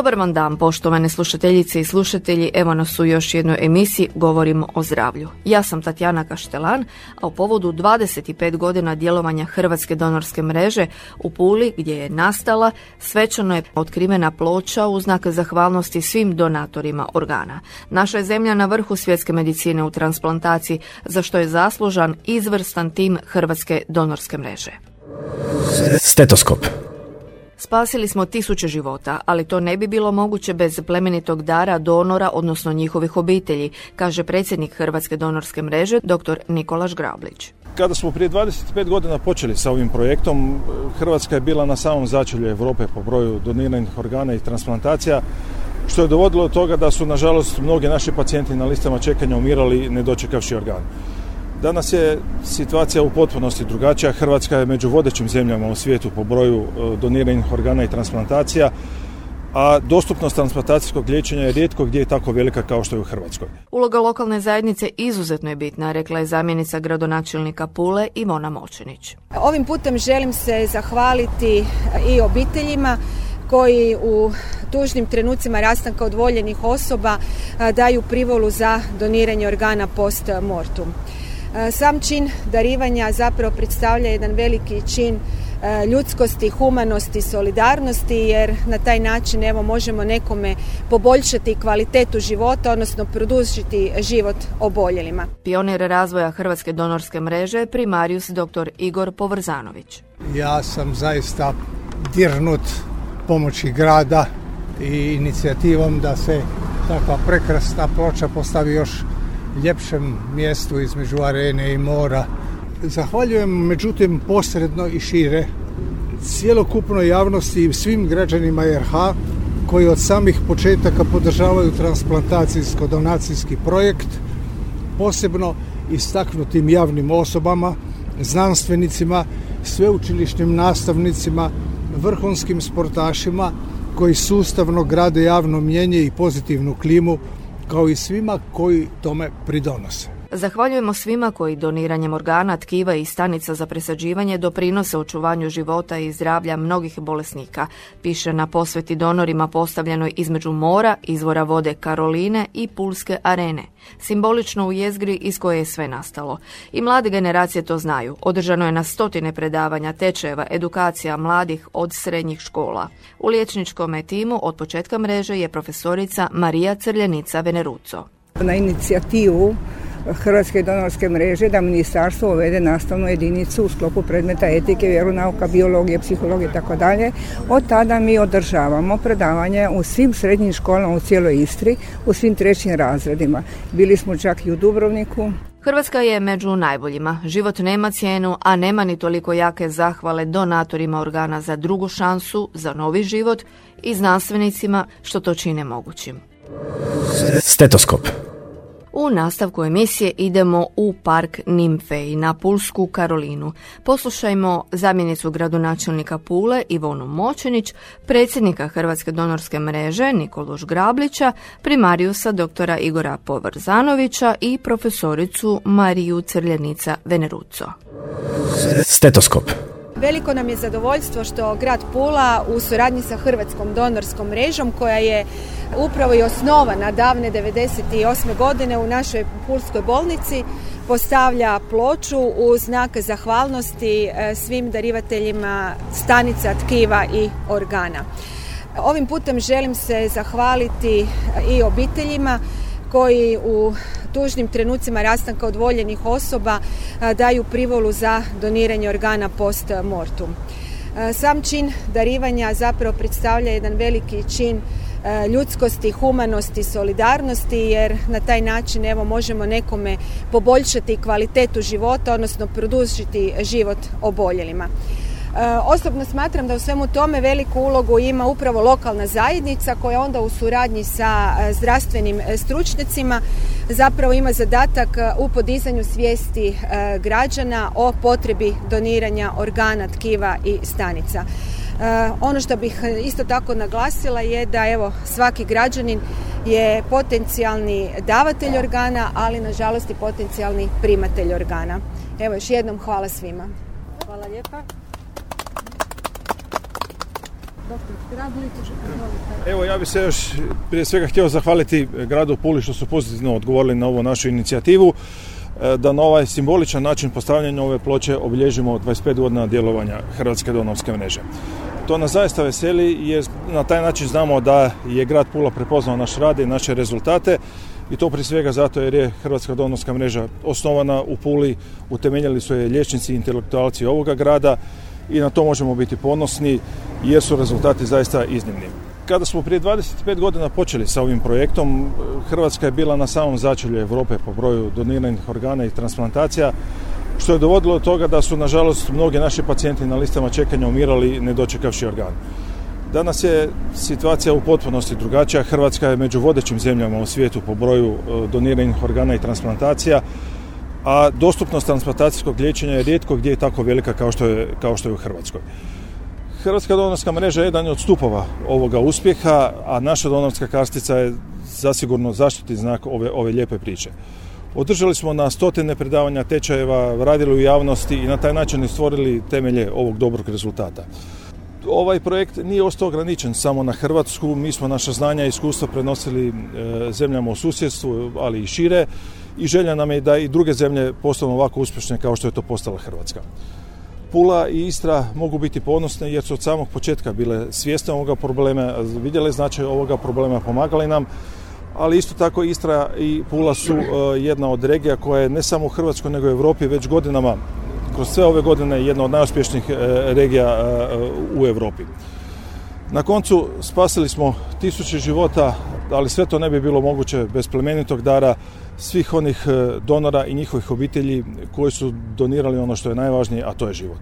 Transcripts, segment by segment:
Dobar vam dan, poštovane slušateljice i slušatelji. Evo nas u još jednoj emisiji Govorimo o zdravlju. Ja sam Tatjana Kaštelan, a u povodu 25 godina djelovanja Hrvatske donorske mreže u Puli, gdje je nastala, svečano je otkrivena ploča u znak zahvalnosti svim donatorima organa. Naša je zemlja na vrhu svjetske medicine u transplantaciji, za što je zaslužan izvrstan tim Hrvatske donorske mreže. Stetoskop. Spasili smo tisuće života, ali to ne bi bilo moguće bez plemenitog dara donora, odnosno njihovih obitelji, kaže predsjednik Hrvatske donorske mreže, dr. Nikolaš Grablić. Kada smo prije 25 godina počeli sa ovim projektom, Hrvatska je bila na samom začelju Europe po broju doniranih organa i transplantacija, što je dovodilo do toga da su, nažalost, mnogi naši pacijenti na listama čekanja umirali ne dočekavši organ. Danas je situacija u potpunosti drugačija. Hrvatska je među vodećim zemljama u svijetu po broju e, doniranih organa i transplantacija, a dostupnost transplantacijskog liječenja je rijetko gdje je tako velika kao što je u Hrvatskoj. Uloga lokalne zajednice izuzetno je bitna, rekla je zamjenica gradonačelnika Pule Ivona Močinić. Ovim putem želim se zahvaliti i obiteljima koji u tužnim trenucima rastanka odvoljenih osoba daju privolu za doniranje organa post mortum. E, sam čin darivanja zapravo predstavlja jedan veliki čin e, ljudskosti, humanosti, solidarnosti jer na taj način evo možemo nekome poboljšati kvalitetu života, odnosno produžiti život oboljelima. Pionir razvoja Hrvatske donorske mreže primarius dr. Igor Povrzanović. Ja sam zaista dirnut pomoći grada i inicijativom da se takva prekrasna ploča postavi još ljepšem mjestu između arene i mora. Zahvaljujem međutim posredno i šire cjelokupnoj javnosti i svim građanima RH koji od samih početaka podržavaju transplantacijsko-donacijski projekt, posebno istaknutim javnim osobama, znanstvenicima, sveučilišnim nastavnicima, vrhunskim sportašima koji sustavno grade javno mjenje i pozitivnu klimu kao i svima koji tome pridonose. Zahvaljujemo svima koji doniranjem organa, tkiva i stanica za presađivanje doprinose očuvanju života i zdravlja mnogih bolesnika, piše na posveti donorima postavljenoj između mora, izvora vode Karoline i Pulske arene, simbolično u jezgri iz koje je sve nastalo. I mlade generacije to znaju. Održano je na stotine predavanja, tečeva, edukacija mladih od srednjih škola. U liječničkom timu od početka mreže je profesorica Marija Crljenica Veneruco. Na inicijativu Hrvatske donorske mreže da ministarstvo uvede nastavnu jedinicu u sklopu predmeta etike, vjeronauka, biologije, psihologije i tako dalje. Od tada mi održavamo predavanje u svim srednjim školama u cijeloj Istri, u svim trećim razredima. Bili smo čak i u Dubrovniku, Hrvatska je među najboljima. Život nema cijenu, a nema ni toliko jake zahvale donatorima organa za drugu šansu, za novi život i znanstvenicima što to čine mogućim. Stetoskop. U nastavku emisije idemo u park Nimfe i na Pulsku Karolinu. Poslušajmo zamjenicu gradonačelnika Pule Ivonu Močenić, predsjednika Hrvatske donorske mreže Nikoluš Grablića, primarijusa doktora Igora Povrzanovića i profesoricu Mariju Crljenica Veneruco. Stetoskop. Veliko nam je zadovoljstvo što grad Pula u suradnji sa Hrvatskom donorskom mrežom koja je upravo i osnovana davne 98. godine u našoj Pulskoj bolnici postavlja ploču u znak zahvalnosti e, svim darivateljima stanica, tkiva i organa. Ovim putem želim se zahvaliti i obiteljima koji u tužnim trenucima rastanka odvoljenih osoba daju privolu za doniranje organa post mortum. Sam čin darivanja zapravo predstavlja jedan veliki čin ljudskosti, humanosti, solidarnosti jer na taj način evo možemo nekome poboljšati kvalitetu života, odnosno produžiti život oboljelima. Osobno smatram da u svemu tome veliku ulogu ima upravo lokalna zajednica koja onda u suradnji sa zdravstvenim stručnjacima zapravo ima zadatak u podizanju svijesti građana o potrebi doniranja organa, tkiva i stanica. Ono što bih isto tako naglasila je da evo svaki građanin je potencijalni davatelj organa, ali nažalost i potencijalni primatelj organa. Evo još jednom hvala svima. Hvala lijepa. Evo ja bih se još prije svega htio zahvaliti gradu Puli što su pozitivno odgovorili na ovu našu inicijativu e, da na ovaj simboličan način postavljanja ove ploče obilježimo 25 godina djelovanja Hrvatske donovske mreže. To nas zaista veseli jer na taj način znamo da je grad Pula prepoznao naš rad i naše rezultate i to prije svega zato jer je Hrvatska donorska mreža osnovana u Puli, utemeljili su je liječnici i intelektualci ovoga grada i na to možemo biti ponosni jer su rezultati zaista iznimni. Kada smo prije 25 godina počeli sa ovim projektom, Hrvatska je bila na samom začelju Europe po broju doniranih organa i transplantacija, što je dovodilo do toga da su, nažalost, mnogi naši pacijenti na listama čekanja umirali ne dočekavši organ. Danas je situacija u potpunosti drugačija. Hrvatska je među vodećim zemljama u svijetu po broju e, doniranih organa i transplantacija, a dostupnost transplantacijskog liječenja je rijetko gdje je tako velika kao što je, kao što je u Hrvatskoj. Hrvatska donorska mreža je jedan od stupova ovoga uspjeha, a naša donorska kartica je zasigurno zaštitni znak ove, ove lijepe priče. Održali smo na stotine predavanja tečajeva, radili u javnosti i na taj način stvorili temelje ovog dobrog rezultata. Ovaj projekt nije ostao ograničen samo na Hrvatsku, mi smo naša znanja i iskustva prenosili e, zemljama u susjedstvu, ali i šire i želja nam je da i druge zemlje postanu ovako uspješne kao što je to postala Hrvatska. Pula i Istra mogu biti ponosne jer su od samog početka bile svjesne ovoga problema, vidjele značaj ovoga problema, pomagali nam, ali isto tako Istra i Pula su e, jedna od regija koja je ne samo u Hrvatskoj nego i u Europi već godinama, kroz sve ove godine jedna od najuspješnijih e, regija e, u Europi. Na koncu spasili smo tisuće života, ali sve to ne bi bilo moguće bez plemenitog dara svih onih donora i njihovih obitelji koji su donirali ono što je najvažnije, a to je život.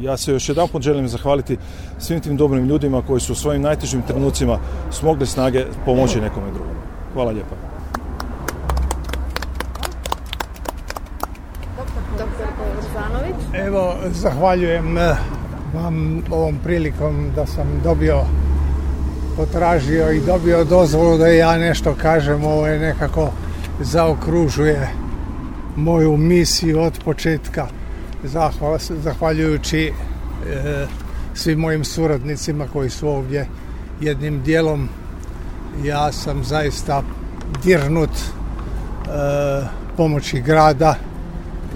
Ja se još jedan put želim zahvaliti svim tim dobrim ljudima koji su u svojim najtežim trenucima smogli snage pomoći nekome drugom. Hvala lijepa. Evo, zahvaljujem eh, vam ovom prilikom da sam dobio potražio i dobio dozvolu da ja nešto kažem, ovo je nekako zaokružuje moju misiju od početka zahvaljujući e, svim mojim suradnicima koji su ovdje jednim dijelom ja sam zaista dirnut e, pomoći grada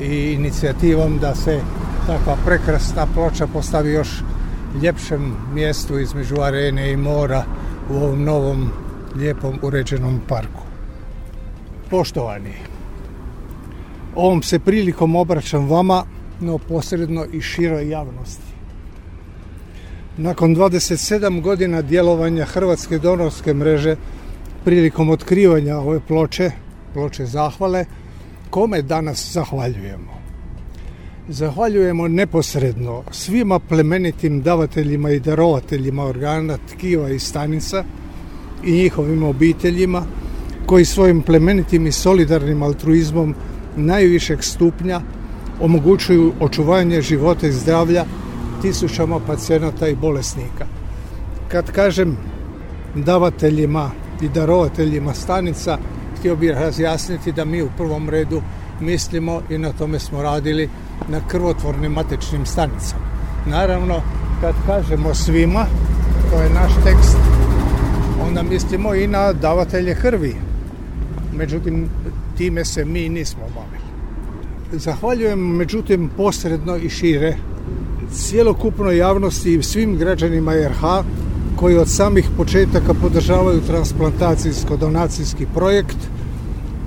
i inicijativom da se takva prekrasna ploča postavi još ljepšem mjestu između arene i mora u ovom novom lijepom uređenom parku. Poštovani, ovom se prilikom obraćam vama, no posredno i široj javnosti. Nakon 27 godina djelovanja Hrvatske donorske mreže prilikom otkrivanja ove ploče, ploče zahvale, kome danas zahvaljujemo? Zahvaljujemo neposredno svima plemenitim davateljima i darovateljima organa, tkiva i stanica i njihovim obiteljima koji svojim plemenitim i solidarnim altruizmom najvišeg stupnja omogućuju očuvanje života i zdravlja tisućama pacijenata i bolesnika. Kad kažem davateljima i darovateljima stanica, htio bih razjasniti da mi u prvom redu mislimo i na tome smo radili na krvotvornim matičnim stanicama. Naravno, kad kažemo svima, to je naš tekst, onda mislimo i na davatelje krvi. Međutim, time se mi nismo bavili. Zahvaljujem, međutim, posredno i šire cjelokupnoj javnosti i svim građanima RH koji od samih početaka podržavaju transplantacijsko-donacijski projekt,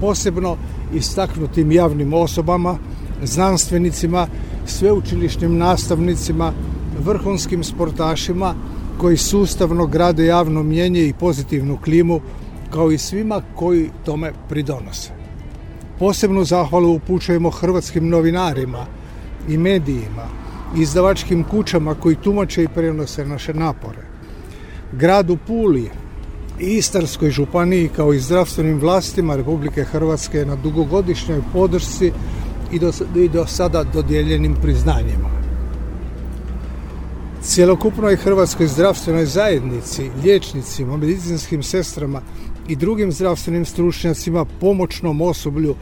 posebno istaknutim javnim osobama, znanstvenicima, sveučilišnim nastavnicima, vrhunskim sportašima koji sustavno grade javno mjenje i pozitivnu klimu, kao i svima koji tome pridonose. Posebnu zahvalu upućujemo hrvatskim novinarima i medijima, izdavačkim kućama koji tumače i prenose naše napore. Gradu Puli i Istarskoj županiji kao i zdravstvenim vlastima Republike Hrvatske na dugogodišnjoj podršci i do, i do sada dodijeljenim priznanjima. Cjelokupnoj Hrvatskoj zdravstvenoj zajednici, liječnicima, medicinskim sestrama i drugim zdravstvenim stručnjacima, pomoćnom osoblju,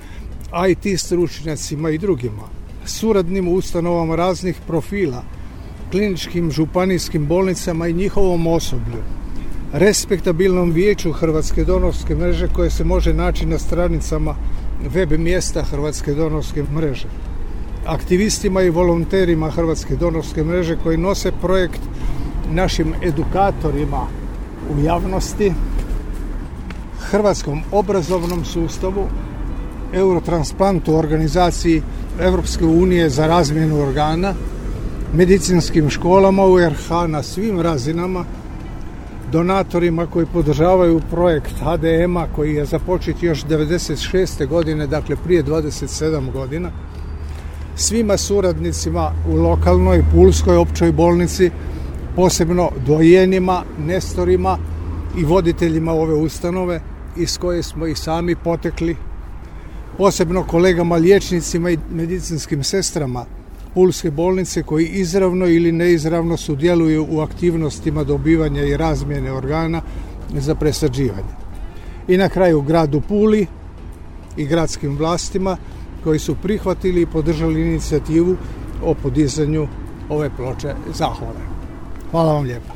IT stručnjacima i drugima, suradnim ustanovama raznih profila, kliničkim županijskim bolnicama i njihovom osoblju, respektabilnom vijeću Hrvatske donorske mreže koje se može naći na stranicama web mjesta Hrvatske donorske mreže. Aktivistima i volonterima Hrvatske donorske mreže koji nose projekt našim edukatorima u javnosti, Hrvatskom obrazovnom sustavu, Eurotransplantu organizaciji Europske unije za razmjenu organa, medicinskim školama u RH na svim razinama, donatorima koji podržavaju projekt HDM-a koji je započet još 96. godine, dakle prije 27 godina, svima suradnicima u lokalnoj Pulskoj općoj bolnici, posebno dojenima, nestorima i voditeljima ove ustanove iz koje smo i sami potekli, posebno kolegama liječnicima i medicinskim sestrama Pulske bolnice koji izravno ili neizravno sudjeluju u aktivnostima dobivanja i razmjene organa za presađivanje. I na kraju gradu Puli i gradskim vlastima koji su prihvatili i podržali inicijativu o podizanju ove ploče zahvale. Hvala vam lijepa.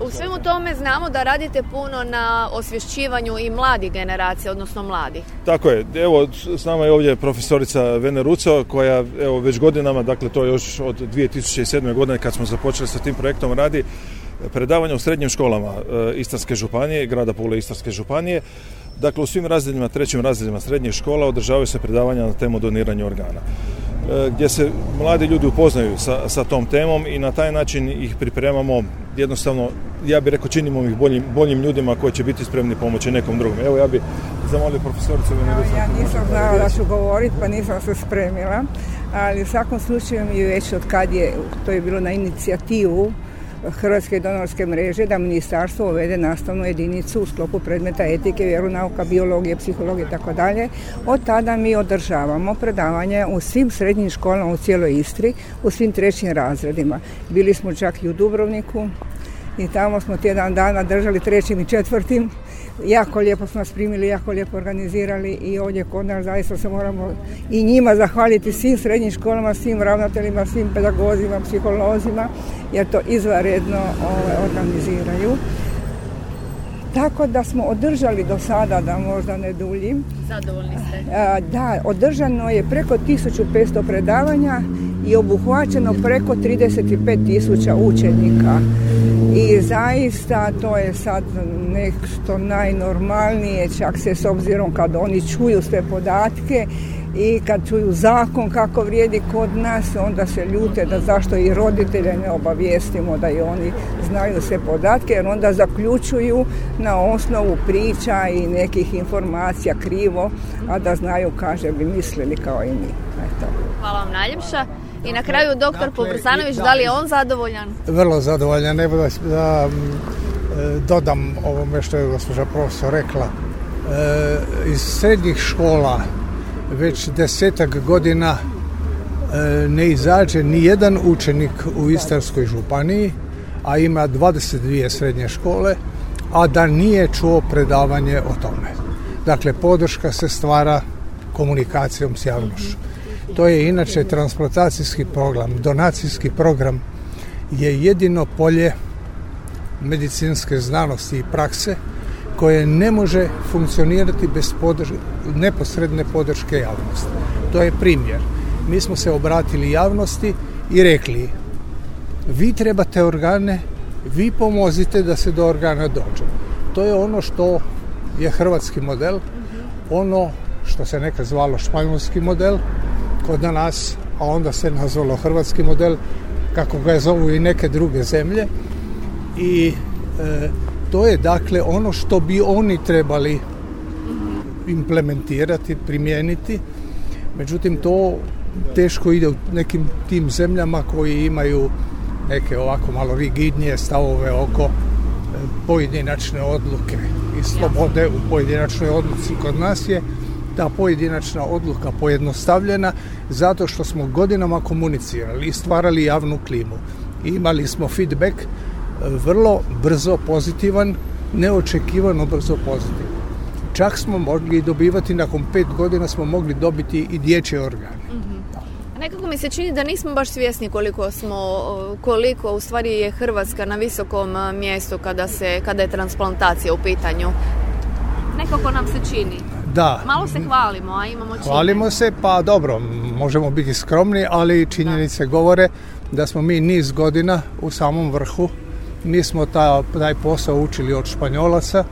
U svemu tome znamo da radite puno na osvješćivanju i mladih generacija, odnosno mladih. Tako je. Evo, s nama je ovdje profesorica Vene Ruco, koja evo, već godinama, dakle to još od 2007. godine kad smo započeli sa tim projektom radi, predavanja u srednjim školama e, Istarske županije, grada Pule Istarske županije. Dakle, u svim razredima, trećim razredima srednjih škola održavaju se predavanja na temu doniranja organa. E, gdje se mladi ljudi upoznaju sa, sa tom temom i na taj način ih pripremamo jednostavno, ja bih rekao, činimo ih boljim, boljim ljudima koji će biti spremni pomoći nekom drugom. Evo ja bih zamolio profesoricu Ja nisam znala da ću govoriti, pa nisam se spremila, ali u svakom slučaju mi već od kad je, to je bilo na inicijativu Hrvatske donorske mreže da ministarstvo uvede nastavnu jedinicu u sklopu predmeta etike, vjeronauka, biologije, psihologije i tako dalje. Od tada mi održavamo predavanje u svim srednjim školama u cijeloj Istri, u svim trećim razredima. Bili smo čak i u Dubrovniku i tamo smo tjedan dana držali trećim i četvrtim jako lijepo smo nas primili, jako lijepo organizirali i ovdje kod nas zaista se moramo i njima zahvaliti svim srednjim školama, svim ravnateljima, svim pedagozima, psiholozima, jer to izvanredno ovaj, organiziraju. Tako da smo održali do sada, da možda ne duljim. Zadovoljni ste? Da, održano je preko 1500 predavanja i obuhvaćeno preko 35 tisuća učenika. I zaista to je sad nešto najnormalnije, čak se s obzirom kad oni čuju sve podatke i kad čuju zakon kako vrijedi kod nas, onda se ljute da zašto i roditelje ne obavijestimo da i oni znaju sve podatke, jer onda zaključuju na osnovu priča i nekih informacija krivo, a da znaju, kaže, bi mislili kao i mi. Eto. Hvala vam najljepša. I na kraju doktor dakle, Pobrsanović, da li je on zadovoljan? Vrlo zadovoljan, ne da, da dodam ovome što je gospođa profesor rekla. E, iz srednjih škola već desetak godina e, ne izađe ni jedan učenik u Istarskoj županiji, a ima 22 srednje škole, a da nije čuo predavanje o tome. Dakle, podrška se stvara komunikacijom s javnošću. To je inače transplantacijski program, donacijski program je jedino polje medicinske znanosti i prakse koje ne može funkcionirati bez neposredne podrške javnosti. To je primjer. Mi smo se obratili javnosti i rekli vi trebate organe, vi pomozite da se do organa dođe. To je ono što je hrvatski model, ono što se nekad zvalo španjolski model, kod nas, a onda se nazvalo hrvatski model, kako ga zovu i neke druge zemlje. I e, to je dakle ono što bi oni trebali implementirati, primijeniti. Međutim, to teško ide u nekim tim zemljama koji imaju neke ovako malo rigidnije stavove oko e, pojedinačne odluke i slobode u pojedinačnoj odluci. Kod nas je ta pojedinačna odluka pojednostavljena zato što smo godinama komunicirali i stvarali javnu klimu. I imali smo feedback e, vrlo brzo pozitivan, neočekivano brzo pozitivan. Čak smo mogli dobivati, nakon pet godina smo mogli dobiti i dječje organe. Nekako mi se čini da nismo baš svjesni koliko smo, koliko u stvari je Hrvatska na visokom mjestu kada, se, kada je transplantacija u pitanju. Nekako nam se čini. Da. Malo se hvalimo, a imamo čine. Hvalimo se, pa dobro, možemo biti skromni, ali činjenice govore da smo mi niz godina u samom vrhu. Mi smo ta, taj posao učili od Španjolaca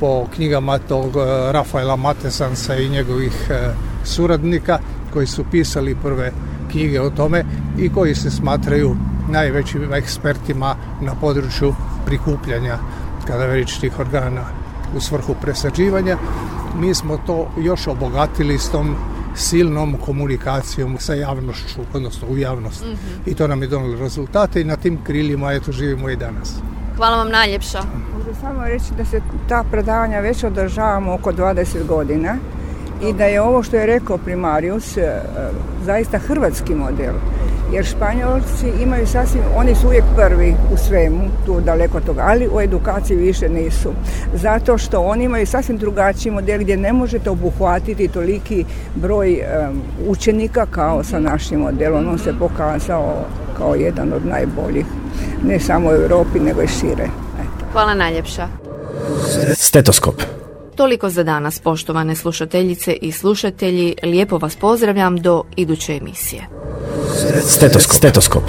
po knjigama tog e, Rafaela Matesansa i njegovih e, suradnika koji su pisali prve knjige o tome i koji se smatraju najvećim ekspertima na području prikupljanja kadaveričnih organa u svrhu presađivanja. Mi smo to još obogatili s tom silnom komunikacijom sa javnošću, odnosno u javnost. I to nam je donalo rezultate i na tim krilima eto živimo i danas. Hvala vam najljepša. Možda samo reći da se ta predavanja već održavamo oko 20 godina i da je ovo što je rekao primarius e, zaista hrvatski model. Jer Španjolci imaju sasvim, oni su uvijek prvi u svemu, tu daleko toga, ali u edukaciji više nisu. Zato što oni imaju sasvim drugačiji model gdje ne možete obuhvatiti toliki broj e, učenika kao sa našim modelom. On se pokazao kao jedan od najboljih, ne samo u Europi, nego i šire. Hvala najljepša. Stetoskop. Toliko za danas, poštovane slušateljice i slušatelji. Lijepo vas pozdravljam do iduće emisije. Stetoskop. Stetoskop.